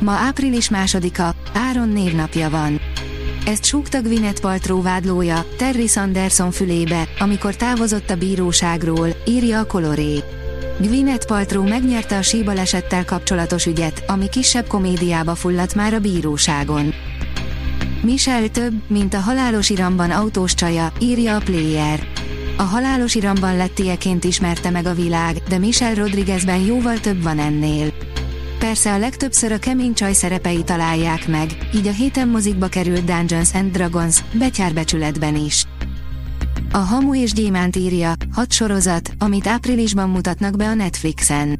Ma április másodika, Áron névnapja van. Ezt súgta Gwyneth Paltrow vádlója, Terry Sanderson fülébe, amikor távozott a bíróságról, írja a Coloré. Gwyneth Paltrow megnyerte a síbalesettel kapcsolatos ügyet, ami kisebb komédiába fulladt már a bíróságon. Michelle több, mint a halálos iramban autós csaja, írja a Player. A halálos iramban lettieként ismerte meg a világ, de Michelle Rodriguezben jóval több van ennél. Persze a legtöbbször a kemény csaj szerepei találják meg, így a héten mozikba került Dungeons and Dragons, betyárbecsületben is. A Hamu és Gyémánt írja, hat sorozat, amit áprilisban mutatnak be a Netflixen.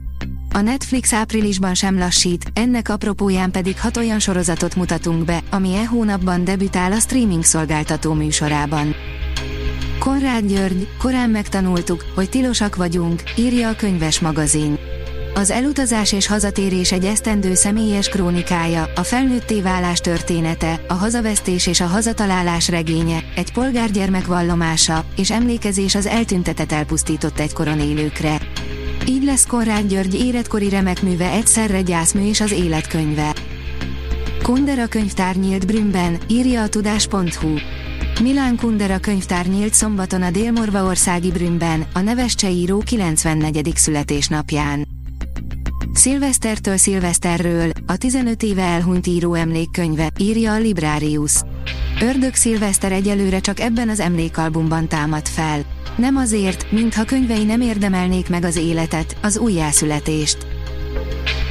A Netflix áprilisban sem lassít, ennek apropóján pedig hat olyan sorozatot mutatunk be, ami e hónapban debütál a streaming szolgáltató műsorában. Konrád György, korán megtanultuk, hogy tilosak vagyunk, írja a könyves magazin. Az elutazás és hazatérés egy esztendő személyes krónikája, a felnőtté válás története, a hazavesztés és a hazatalálás regénye, egy polgárgyermek vallomása, és emlékezés az eltüntetett elpusztított egykoron élőkre. Így lesz Konrád György életkori remekműve egyszerre gyászmű és az életkönyve. Kundera könyvtár nyílt Brünnben, írja a tudás.hu. Milán Kundera könyvtár nyílt szombaton a Délmorva országi Brünnben, a neves író 94. születésnapján. Szilvesztertől Szilveszterről, a 15 éve elhunyt író emlékkönyve, írja a Librarius. Ördög Szilveszter egyelőre csak ebben az emlékalbumban támad fel. Nem azért, mintha könyvei nem érdemelnék meg az életet, az újjászületést.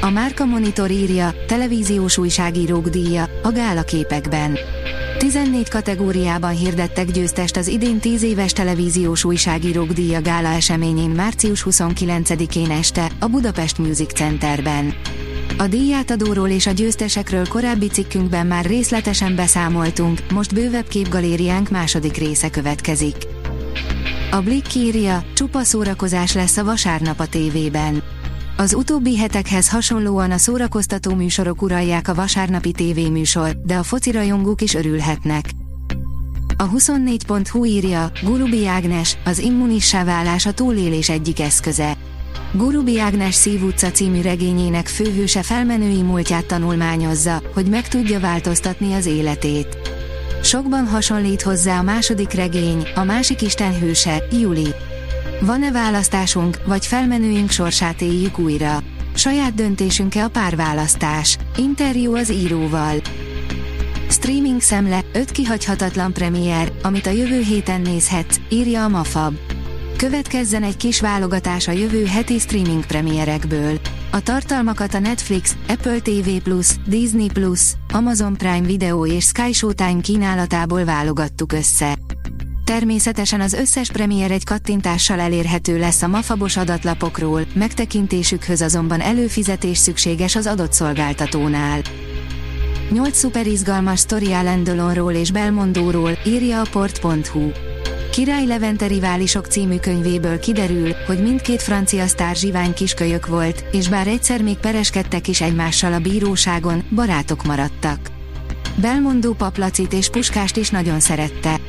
A Márka Monitor írja, televíziós újságírók díja, a gála képekben. 14 kategóriában hirdettek győztest az idén 10 éves televíziós újságírók díja gála eseményén március 29-én este, a Budapest Music Centerben. A díjátadóról és a győztesekről korábbi cikkünkben már részletesen beszámoltunk, most bővebb képgalériánk második része következik. A Blick írja, csupa szórakozás lesz a vasárnap a tévében. Az utóbbi hetekhez hasonlóan a szórakoztató műsorok uralják a vasárnapi tévéműsor, de a foci rajongók is örülhetnek. A 24.hu írja, Gurubi Ágnes, az immunissá válás a túlélés egyik eszköze. Gurubi Ágnes Szívutca című regényének főhőse felmenői múltját tanulmányozza, hogy meg tudja változtatni az életét. Sokban hasonlít hozzá a második regény, a másik isten hőse, Juli. Van-e választásunk, vagy felmenőink sorsát éljük újra? Saját döntésünk-e a párválasztás? Interjú az íróval. Streaming szemle, 5 kihagyhatatlan premier, amit a jövő héten nézhetsz, írja a Mafab. Következzen egy kis válogatás a jövő heti streaming premierekből. A tartalmakat a Netflix, Apple TV+, Disney+, Amazon Prime Video és Sky Showtime kínálatából válogattuk össze. Természetesen az összes premier egy kattintással elérhető lesz a mafabos adatlapokról, megtekintésükhöz azonban előfizetés szükséges az adott szolgáltatónál. 8 szuperizgalmas sztori Alan és Belmondóról, írja a port.hu. Király Levente riválisok című könyvéből kiderül, hogy mindkét francia sztár zsivány kiskölyök volt, és bár egyszer még pereskedtek is egymással a bíróságon, barátok maradtak. Belmondó paplacit és puskást is nagyon szerette.